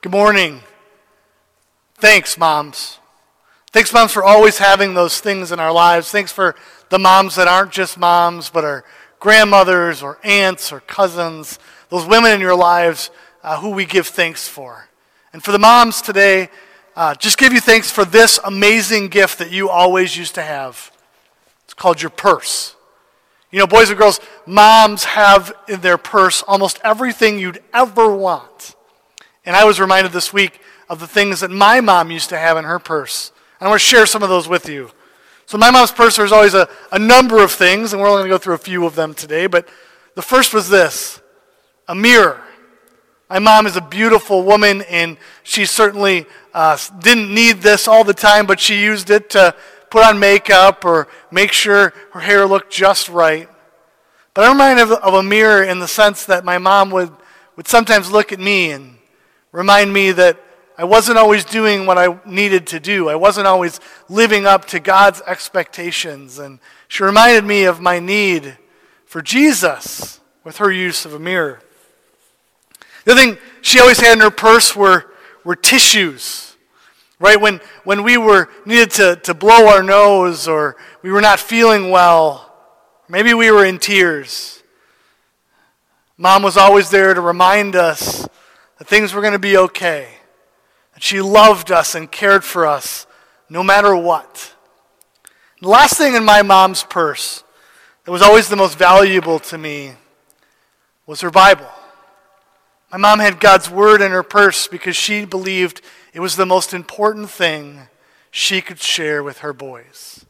Good morning. Thanks, moms. Thanks, moms, for always having those things in our lives. Thanks for the moms that aren't just moms, but are grandmothers or aunts or cousins, those women in your lives uh, who we give thanks for. And for the moms today, uh, just give you thanks for this amazing gift that you always used to have. It's called your purse. You know, boys and girls, moms have in their purse almost everything you'd ever want. And I was reminded this week of the things that my mom used to have in her purse. And I want to share some of those with you. So, my mom's purse, there's always a, a number of things, and we're only going to go through a few of them today. But the first was this a mirror. My mom is a beautiful woman, and she certainly uh, didn't need this all the time, but she used it to put on makeup or make sure her hair looked just right. But I'm reminded of, of a mirror in the sense that my mom would, would sometimes look at me and remind me that I wasn't always doing what I needed to do. I wasn't always living up to God's expectations. And she reminded me of my need for Jesus with her use of a mirror. The other thing she always had in her purse were, were tissues. Right? When, when we were needed to, to blow our nose or we were not feeling well, maybe we were in tears. Mom was always there to remind us that things were going to be okay. That she loved us and cared for us no matter what. The last thing in my mom's purse that was always the most valuable to me was her Bible. My mom had God's Word in her purse because she believed it was the most important thing she could share with her boys.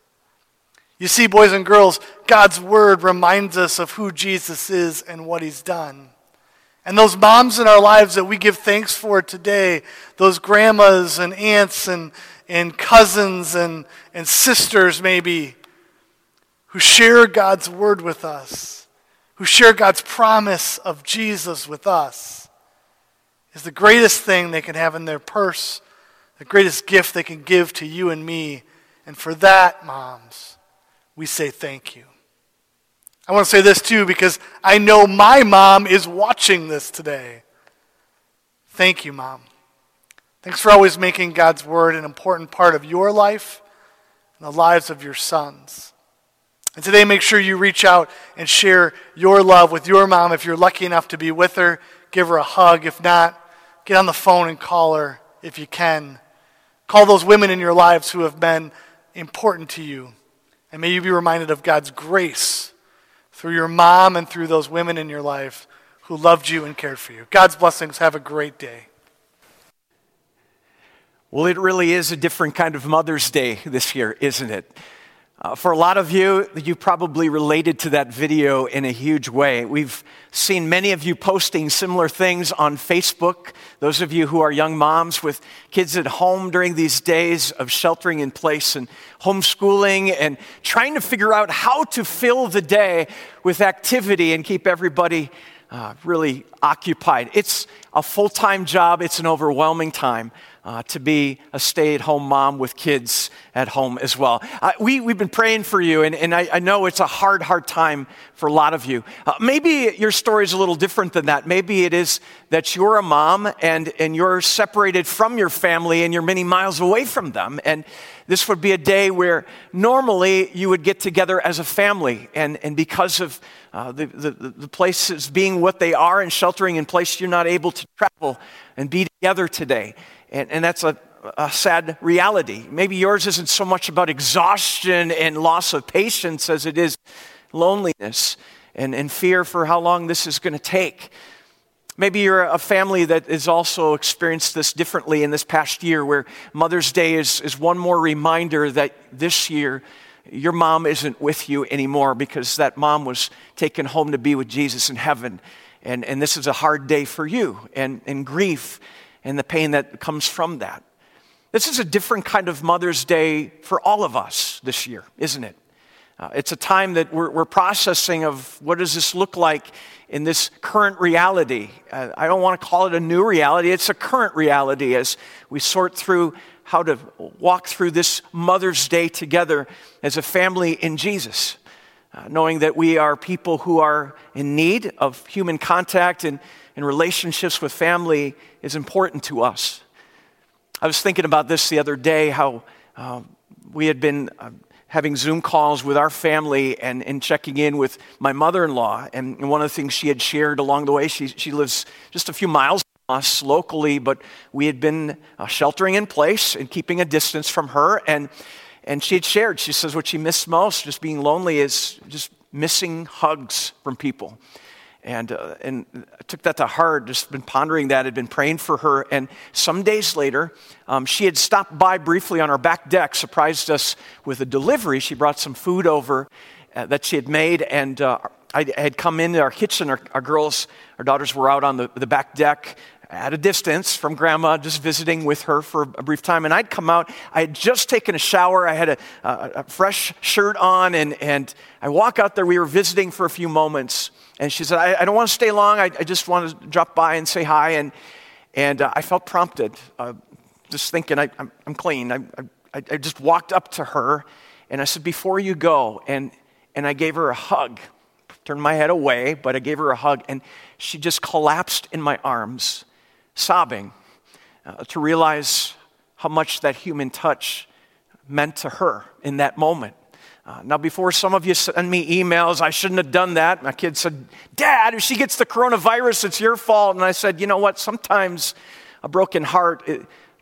You see, boys and girls, God's Word reminds us of who Jesus is and what He's done. And those moms in our lives that we give thanks for today, those grandmas and aunts and, and cousins and, and sisters, maybe, who share God's word with us, who share God's promise of Jesus with us, is the greatest thing they can have in their purse, the greatest gift they can give to you and me. And for that, moms, we say thank you. I want to say this too because I know my mom is watching this today. Thank you, Mom. Thanks for always making God's Word an important part of your life and the lives of your sons. And today, make sure you reach out and share your love with your mom. If you're lucky enough to be with her, give her a hug. If not, get on the phone and call her if you can. Call those women in your lives who have been important to you. And may you be reminded of God's grace through your mom and through those women in your life who loved you and cared for you. God's blessings. Have a great day. Well, it really is a different kind of Mother's Day this year, isn't it? Uh, for a lot of you, you probably related to that video in a huge way. We've seen many of you posting similar things on Facebook. Those of you who are young moms with kids at home during these days of sheltering in place and homeschooling and trying to figure out how to fill the day with activity and keep everybody uh, really occupied. It's a full time job, it's an overwhelming time uh, to be a stay at home mom with kids at home as well. Uh, we, we've been praying for you, and, and I, I, know it's a hard, hard time for a lot of you. Uh, maybe your story is a little different than that. Maybe it is that you're a mom and, and you're separated from your family and you're many miles away from them. And this would be a day where normally you would get together as a family, and, and because of uh, the, the, the places being what they are and sheltering in place, you're not able to travel and be together today. And, and that's a, a sad reality. Maybe yours isn't so much about exhaustion and loss of patience as it is loneliness and, and fear for how long this is going to take. Maybe you're a family that has also experienced this differently in this past year, where Mother's Day is, is one more reminder that this year your mom isn't with you anymore because that mom was taken home to be with Jesus in heaven. And, and this is a hard day for you, and, and grief and the pain that comes from that. This is a different kind of Mother's Day for all of us this year, isn't it? Uh, it's a time that we're, we're, processing of what does this look like in this current reality. Uh, I don't want to call it a new reality, it's a current reality as we sort through how to walk through this Mother's Day together as a family in Jesus. Uh, knowing that we are people who are in need of human contact and and relationships with family is important to us. I was thinking about this the other day how uh, we had been uh, having Zoom calls with our family and, and checking in with my mother in law. And, one of the things she had shared along the way, she, she lives just a few miles from us locally, but we had been uh, sheltering in place and keeping a distance from her. And, and she had shared, she says, what she missed most, just being lonely, is just missing hugs from people. And, uh, and I took that to heart, just been pondering that, had been praying for her. And some days later, um, she had stopped by briefly on our back deck, surprised us with a delivery. She brought some food over uh, that she had made, and uh, I had come into our kitchen. Our, our, girls, our daughters were out on the, the back deck at a distance from grandma, just visiting with her for a brief time. And I'd come out, I had just taken a shower, I had a, a, a fresh shirt on, and, and I walk out there. We were visiting for a few moments. And she said, I, I don't want to stay long. I, I, just want to drop by and say hi. And, and uh, I felt prompted, uh, just thinking, I, am clean. I, I, I just walked up to her and I said, Before you go, and, and I gave her a hug. Turned my head away, but I gave her a hug, and she just collapsed in my arms, sobbing, uh, to realize how much that human touch meant to her in that moment. Uh, now, before some of you send me emails, I shouldn't have done that. My kid said, Dad, if she gets the coronavirus, it's your fault. And I said, You know what? Sometimes a broken heart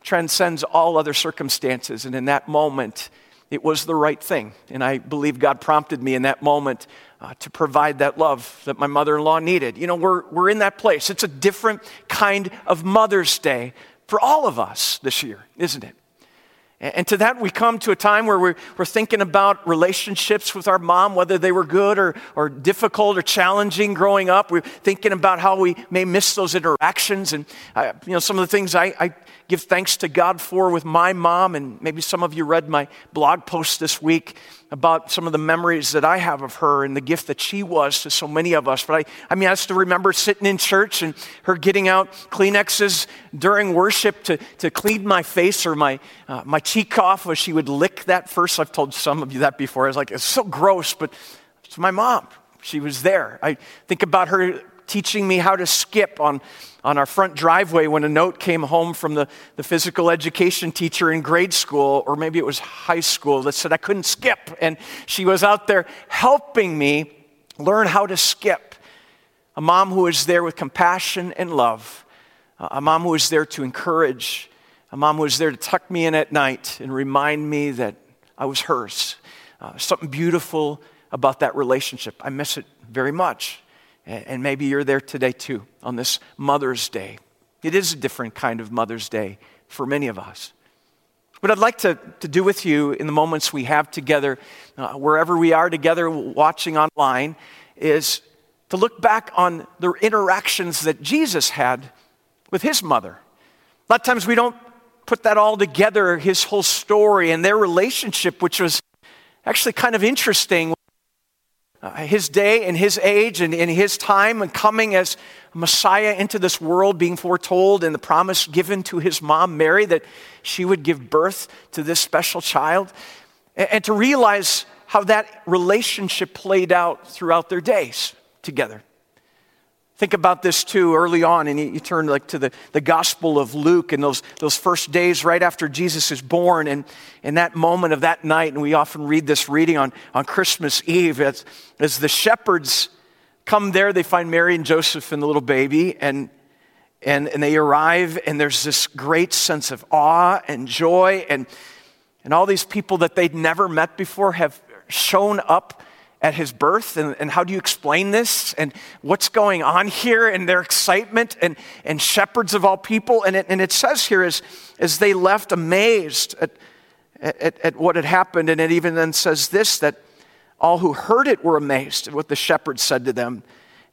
transcends all other circumstances. And in that moment, it was the right thing. And I believe God prompted me in that moment uh, to provide that love that my mother in law needed. You know, we're, we're in that place. It's a different kind of Mother's Day for all of us this year, isn't it? And to that, we come to a time where we're, thinking about relationships with our mom, whether they were good or, or difficult or challenging growing up. We're thinking about how we may miss those interactions. And, uh, you know, some of the things I, I give thanks to God for with my mom, and maybe some of you read my blog post this week about some of the memories that I have of her and the gift that she was to so many of us. But I, I mean, I still remember sitting in church and her getting out Kleenexes during worship to, to clean my face or my, uh, my cheek off, where she would lick that first. I've told some of you that before. I was like, it's so gross, but it's my mom. She was there. I think about her teaching me how to skip on on our front driveway when a note came home from the, the physical education teacher in grade school, or maybe it was high school, that said I couldn't skip. And she was out there helping me learn how to skip. A mom who was there with compassion and love, a mom who was there to encourage, a mom who was there to tuck me in at night and remind me that I was hers. Uh, something beautiful about that relationship. I miss it very much. And maybe you're there today too on this Mother's Day. It is a different kind of Mother's Day for many of us. What I'd like to, to do with you in the moments we have together, uh, wherever we are together watching online, is to look back on the interactions that Jesus had with his mother. A lot of times we don't put that all together, his whole story and their relationship, which was actually kind of interesting uh, his day and his age and in his time and coming as Messiah into this world, being foretold and the promise given to his mom, Mary, that she would give birth to this special child, and, and to realize how that relationship played out throughout their days together. Think about this too early on, and you, turn like to the, the Gospel of Luke and those, those first days right after Jesus is born, and, and that moment of that night, and we often read this reading on, on Christmas Eve as, as the shepherds come there, they find Mary and Joseph and the little baby, and, and, and they arrive, and there's this great sense of awe and joy, and, and all these people that they'd never met before have shown up at his birth and, and, how do you explain this and what's going on here and their excitement and, and shepherds of all people. And it, and it says here as, as they left amazed at, at, at what had happened. And it even then says this that all who heard it were amazed at what the shepherds said to them.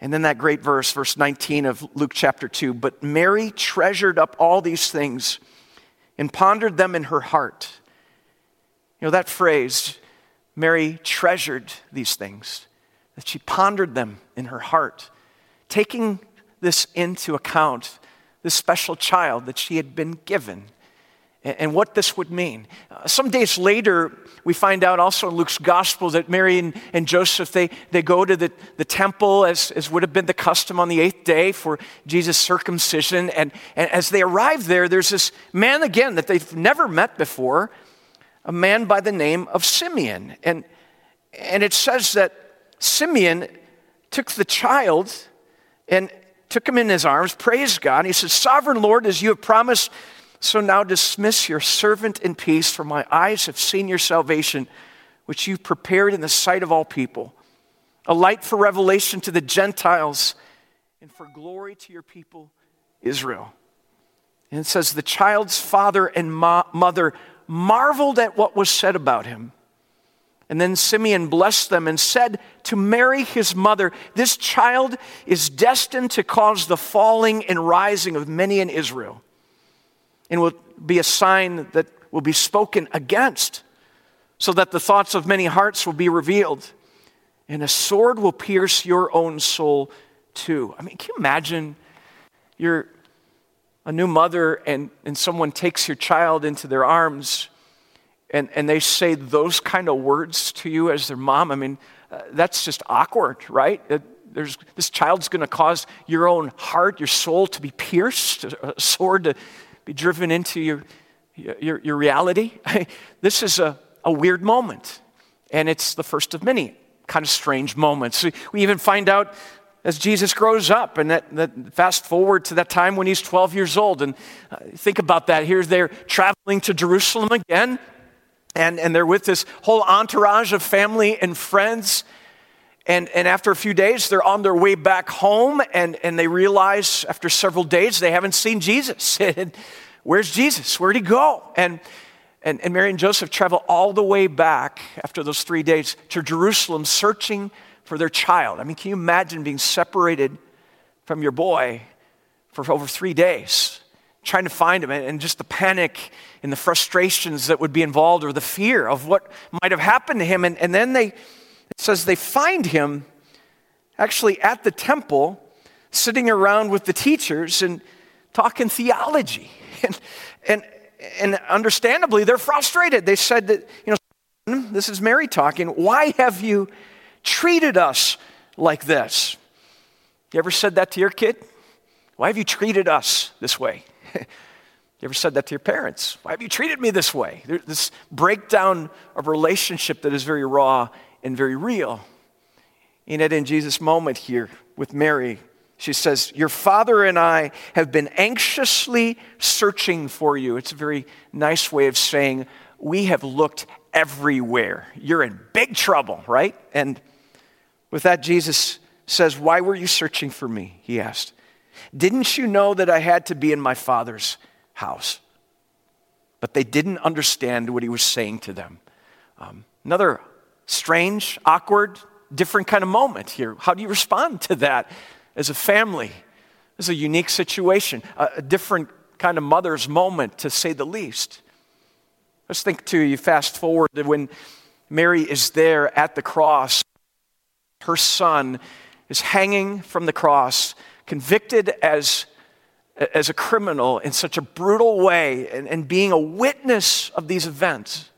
And then that great verse verse 19 of luke chapter 2 but mary treasured up all these things and pondered them in her heart. You know that phrase Mary treasured these things, that she pondered them in her heart, taking this into account, this special child that she had been given. and what this would mean. Uh, some days later, we find out also in Luke's gospel that Mary and, and Joseph, they, they go to the, the temple as, as would have been the custom on the eighth day for Jesus' circumcision. And, and as they arrive there, there's this man again that they've never met before, a man by the name of Simeon. And, and it says that Simeon took the child and took him in his arms, praised God. And he said, Sovereign Lord, as you have promised, so now dismiss your servant in peace, for my eyes have seen your salvation, which you've prepared in the sight of all people, a light for revelation to the Gentiles and for glory to your people, Israel. And it says, The child's father and mo- mother marveled at what was said about him. And then Simeon blessed them and said to Mary, his mother, This child is destined to cause the falling and rising of many in Israel and will be a sign that will be spoken against, so that the thoughts of many hearts will be revealed. And a sword will pierce your own soul too. I mean, can you imagine you're a new mother and, and someone takes your child into their arms and, and they say those kind of words to you as their mom? I mean, uh, that's just awkward, right? It, there's, this child's going to cause your own heart, your soul to be pierced, a sword to be driven into your, your, your reality. this is a, a weird moment, and it's the first of many kind of strange moments. We even find out as Jesus grows up, and that, that, fast forward to that time when he's 12 years old, and uh, think about that. Here they're traveling to Jerusalem again, and, and they're with this whole entourage of family and friends. And, and after a few days, they're on their way back home, and, and they realize after several days they haven't seen Jesus. Where's Jesus? Where'd he go? And, and, and Mary and Joseph travel all the way back after those three days to Jerusalem searching for their child. I mean, can you imagine being separated from your boy for over three days, trying to find him, and just the panic and the frustrations that would be involved, or the fear of what might have happened to him? And, and then they it says they find him actually at the temple, sitting around with the teachers and talking theology. And, and, and understandably, they're frustrated. They said that, you know, this is Mary talking, why have you treated us like this? You ever said that to your kid? Why have you treated us this way? you ever said that to your parents? Why have you treated me this way? There's this breakdown of relationship that is very raw and very real. And yet, in Jesus' moment here with Mary, she says, Your father and I have been anxiously searching for you. It's a very nice way of saying, We have looked everywhere. You're in big trouble, right? And with that, Jesus says, Why were you searching for me? He asked. Didn't you know that I had to be in my father's house? But they didn't understand what he was saying to them. Um, another strange, awkward, different kind of moment here. How do you respond to that as a family? It's a unique situation, a, different kind of mother's moment, to say the least. Let's think too, you fast forward to when Mary is there at the cross. Her son is hanging from the cross, convicted as, as a criminal in such a brutal way, and, and being a witness of these events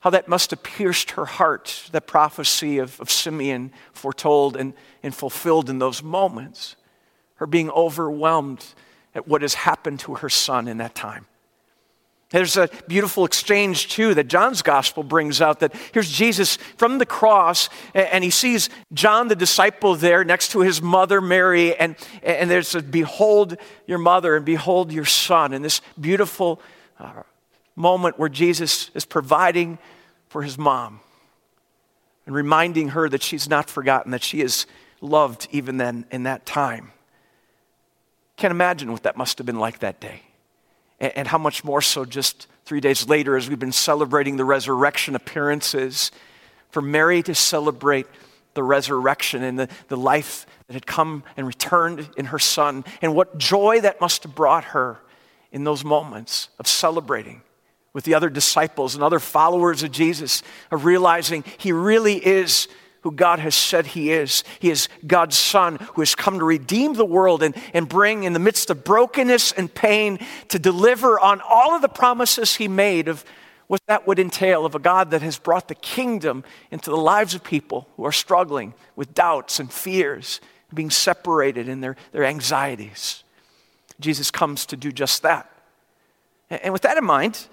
how that must have pierced her heart, that prophecy of, of Simeon foretold and, and fulfilled in those moments. Her being overwhelmed at what has happened to her son in that time. There's a beautiful exchange, too, that John's gospel brings out that here's Jesus from the cross, and he sees John the disciple there next to his mother Mary, and, and there's a behold your mother and behold your son, and this beautiful uh, moment where Jesus is providing for his mom and reminding her that she's not forgotten, that she is loved even then in that time. Can't imagine what that must have been like that day. And, how much more so just three days later as we've been celebrating the resurrection appearances, for Mary to celebrate the resurrection and the, the life that had come and returned in her son, and what joy that must have brought her in those moments of celebrating with the other disciples and other followers of Jesus of realizing he really is who God has said he is. He is God's Son who has come to redeem the world and, and bring, in the midst of brokenness and pain, to deliver on all of the promises he made of what that would entail of a God that has brought the kingdom into the lives of people who are struggling with doubts and fears, being separated in their, their anxieties. Jesus comes to do just that. And with that in mind,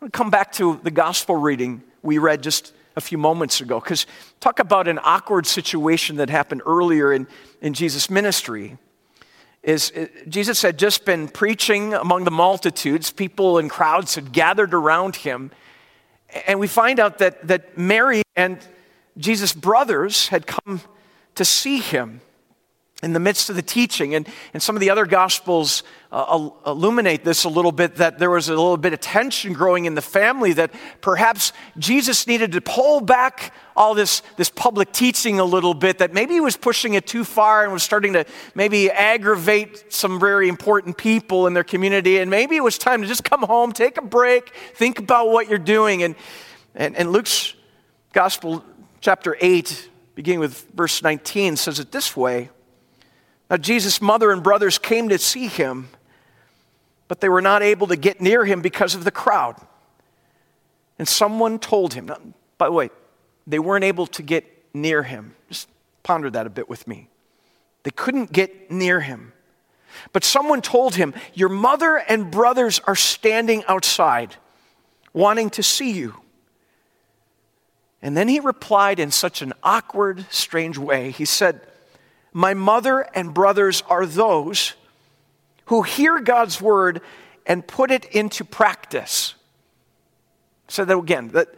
I want to come back to the gospel reading we read just a few moments ago, because talk about an awkward situation that happened earlier in, in Jesus' ministry. Is uh, Jesus had just been preaching among the multitudes, people and crowds had gathered around him, and we find out that, that Mary and Jesus' brothers had come to see him in the midst of the teaching. And, and some of the other gospels uh, illuminate this a little bit that there was a little bit of tension growing in the family, that perhaps Jesus needed to pull back all this, this public teaching a little bit, that maybe he was pushing it too far and was starting to maybe aggravate some very important people in their community. And maybe it was time to just come home, take a break, think about what you're doing. And, and, and Luke's gospel, chapter 8, beginning with verse 19, says it this way. Now, Jesus' mother and brothers came to see him, but they were not able to get near him because of the crowd. And someone told him, by the way, they weren't able to get near him. Just ponder that a bit with me. They couldn't get near him. But someone told him, Your mother and brothers are standing outside, wanting to see you. And then he replied in such an awkward, strange way. He said, my mother and brothers are those who hear God's word and put it into practice. So that again. That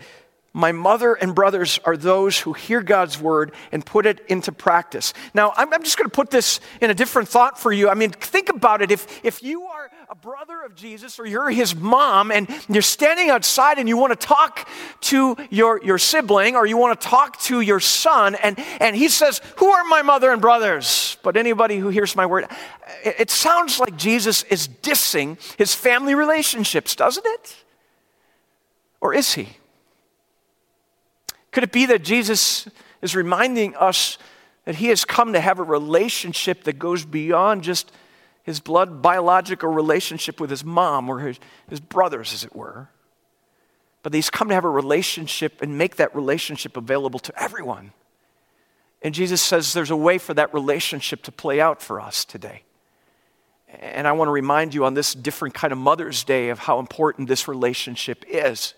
my mother and brothers are those who hear God's word and put it into practice. Now, I'm, I'm just going to put this in a different thought for you. I mean, think about it. If, if you are a brother of Jesus or you're his mom and you're standing outside and you want to talk to your, your sibling or you want to talk to your son and, and he says, Who are my mother and brothers? But anybody who hears my word, it, it sounds like Jesus is dissing his family relationships, doesn't it? Or is he? Could it be that Jesus is reminding us that he has come to have a relationship that goes beyond just his blood biological relationship with his mom or his, his brothers, as it were? But he's come to have a relationship and make that relationship available to everyone. And Jesus says there's a way for that relationship to play out for us today. And I want to remind you on this different kind of Mother's Day of how important this relationship is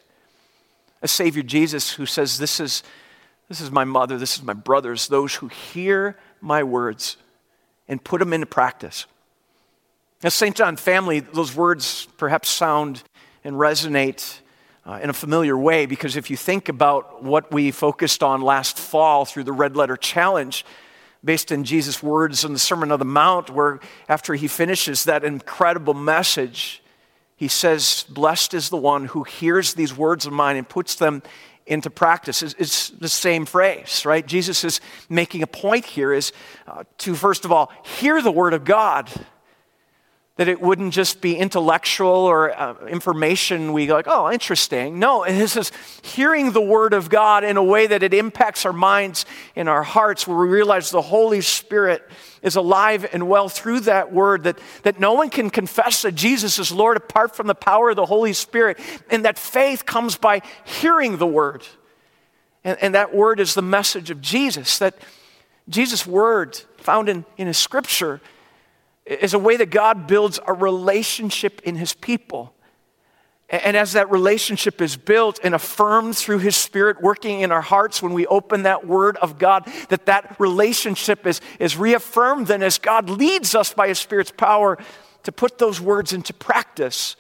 a Savior Jesus who says, This is, this is my mother, this is my brothers, those who hear my words and put them into practice. As St. John family, those words perhaps sound and resonate uh, in a familiar way because if you think about what we focused on last fall through the Red Letter Challenge, based in Jesus' words in the Sermon on the Mount, where after he finishes that incredible message, he says, Blessed is the one who hears these words of mine and puts them into practice. It's, the same phrase, right? Jesus is making a point here is uh, to, first of all, hear the word of God that it wouldn't just be intellectual or uh, information we go like, oh, interesting. No, this is hearing the Word of God in a way that it impacts our minds and our hearts, where we realize the Holy Spirit is alive and well through that Word, that, that no one can confess that Jesus is Lord apart from the power of the Holy Spirit, and that faith comes by hearing the Word. And, and that Word is the message of Jesus, that Jesus' Word found in, in His Scripture is a way that God builds a relationship in his people. And as that relationship is built and affirmed through his spirit working in our hearts when we open that word of God, that that relationship is, is reaffirmed then as God leads us by his spirit's power to put those words into practice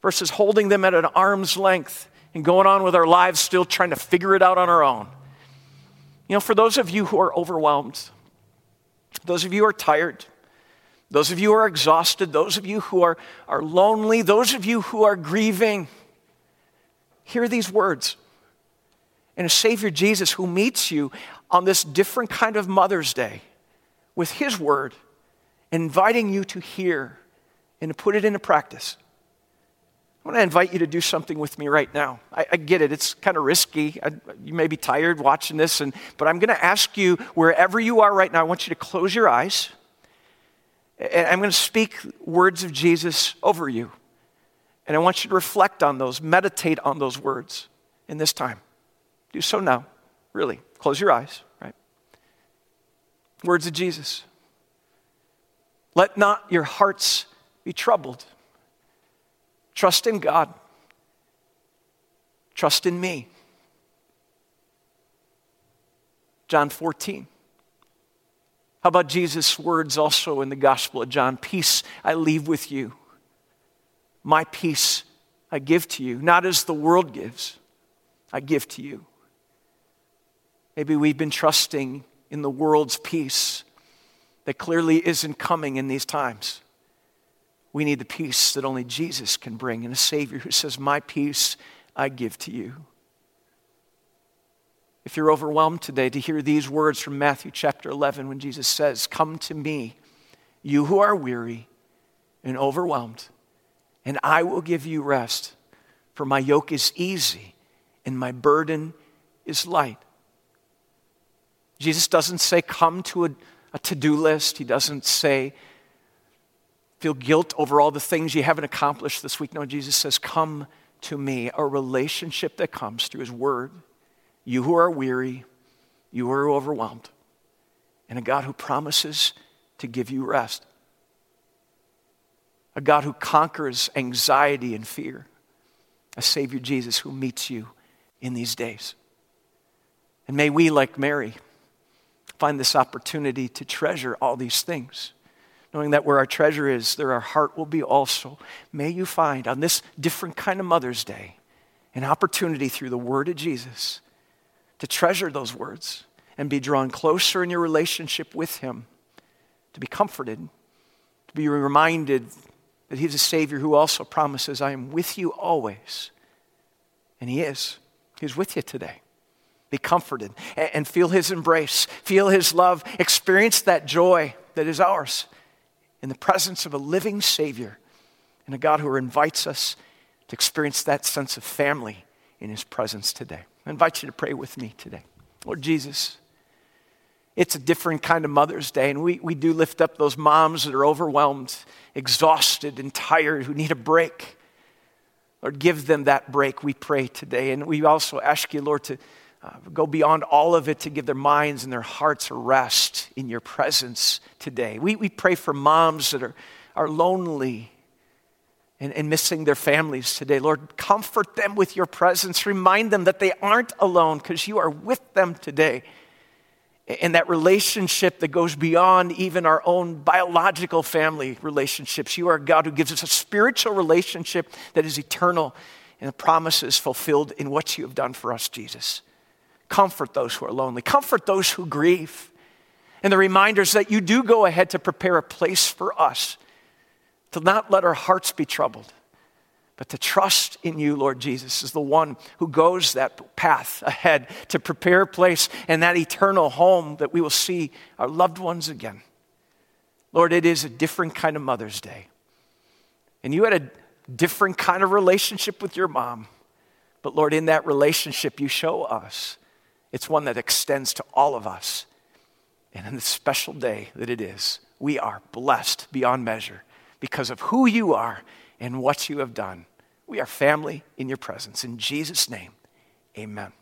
versus holding them at an arm's length and going on with our lives still trying to figure it out on our own. You know, for those of you who are overwhelmed, those of you who are tired, those of you who are exhausted, those of you who are, are lonely, those of you who are grieving, hear these words. And a Savior Jesus who meets you on this different kind of Mother's Day with His Word, inviting you to hear and to put it into practice. I want to invite you to do something with me right now. I, I get it, it's kind of risky. I, you may be tired watching this, and, but I'm going to ask you, wherever you are right now, I want you to close your eyes. And I'm going to speak words of Jesus over you. And I want you to reflect on those, meditate on those words in this time. Do so now, really. Close your eyes, right? Words of Jesus. Let not your hearts be troubled. Trust in God. Trust in me. John 14. How about Jesus' words also in the Gospel of John? Peace I leave with you. My peace I give to you, not as the world gives, I give to you. Maybe we've been trusting in the world's peace that clearly isn't coming in these times. We need the peace that only Jesus can bring, and a Savior who says, My peace I give to you. If you're overwhelmed today to hear these words from Matthew chapter 11, when Jesus says, Come to me, you who are weary and overwhelmed, and I will give you rest. For my yoke is easy and my burden is light. Jesus doesn't say, Come to a, a to do list. He doesn't say, Feel guilt over all the things you haven't accomplished this week. No, Jesus says, Come to me, a relationship that comes through His Word you who are weary, you who are overwhelmed, and a God who promises to give you rest. A God who conquers anxiety and fear. A Savior Jesus who meets you in these days. And may we, like Mary, find this opportunity to treasure all these things, knowing that where our treasure is, there our heart will be also. May you find on this different kind of Mother's Day an opportunity through the Word of Jesus to treasure those words and be drawn closer in your relationship with Him, to be comforted, to be reminded that He's a Savior who also promises, I am with you always. And He is. He's with you today. Be comforted and feel His embrace, feel His love, experience that joy that is ours in the presence of a living Savior and a God who invites us to experience that sense of family in His presence today. I invite you to pray with me today. Lord Jesus, it's a different kind of Mother's Day, and we, we do lift up those moms that are overwhelmed, exhausted, and tired, who need a break. Lord, give them that break, we pray today. And we also ask you, Lord, to uh, go beyond all of it to give their minds and their hearts a rest in your presence today. We, we pray for moms that are, are lonely and, and missing their families today. Lord, comfort them with your presence. Remind them that they aren't alone because you are with them today. And that relationship that goes beyond even our own biological family relationships. You are a God who gives us a spiritual relationship that is eternal and the promises fulfilled in what you have done for us, Jesus. Comfort those who are lonely, comfort those who grieve. And the reminders that you do go ahead to prepare a place for us to not let our hearts be troubled, but to trust in you, Lord Jesus, is the one who goes that path ahead to prepare a place and that eternal home that we will see our loved ones again. Lord, it is a different kind of Mother's Day. And you had a different kind of relationship with your mom. But Lord, in that relationship, you show us it's one that extends to all of us. And in the special day that it is, we are blessed beyond measure because of who you are and what you have done. We are family in your presence. In Jesus' name, amen.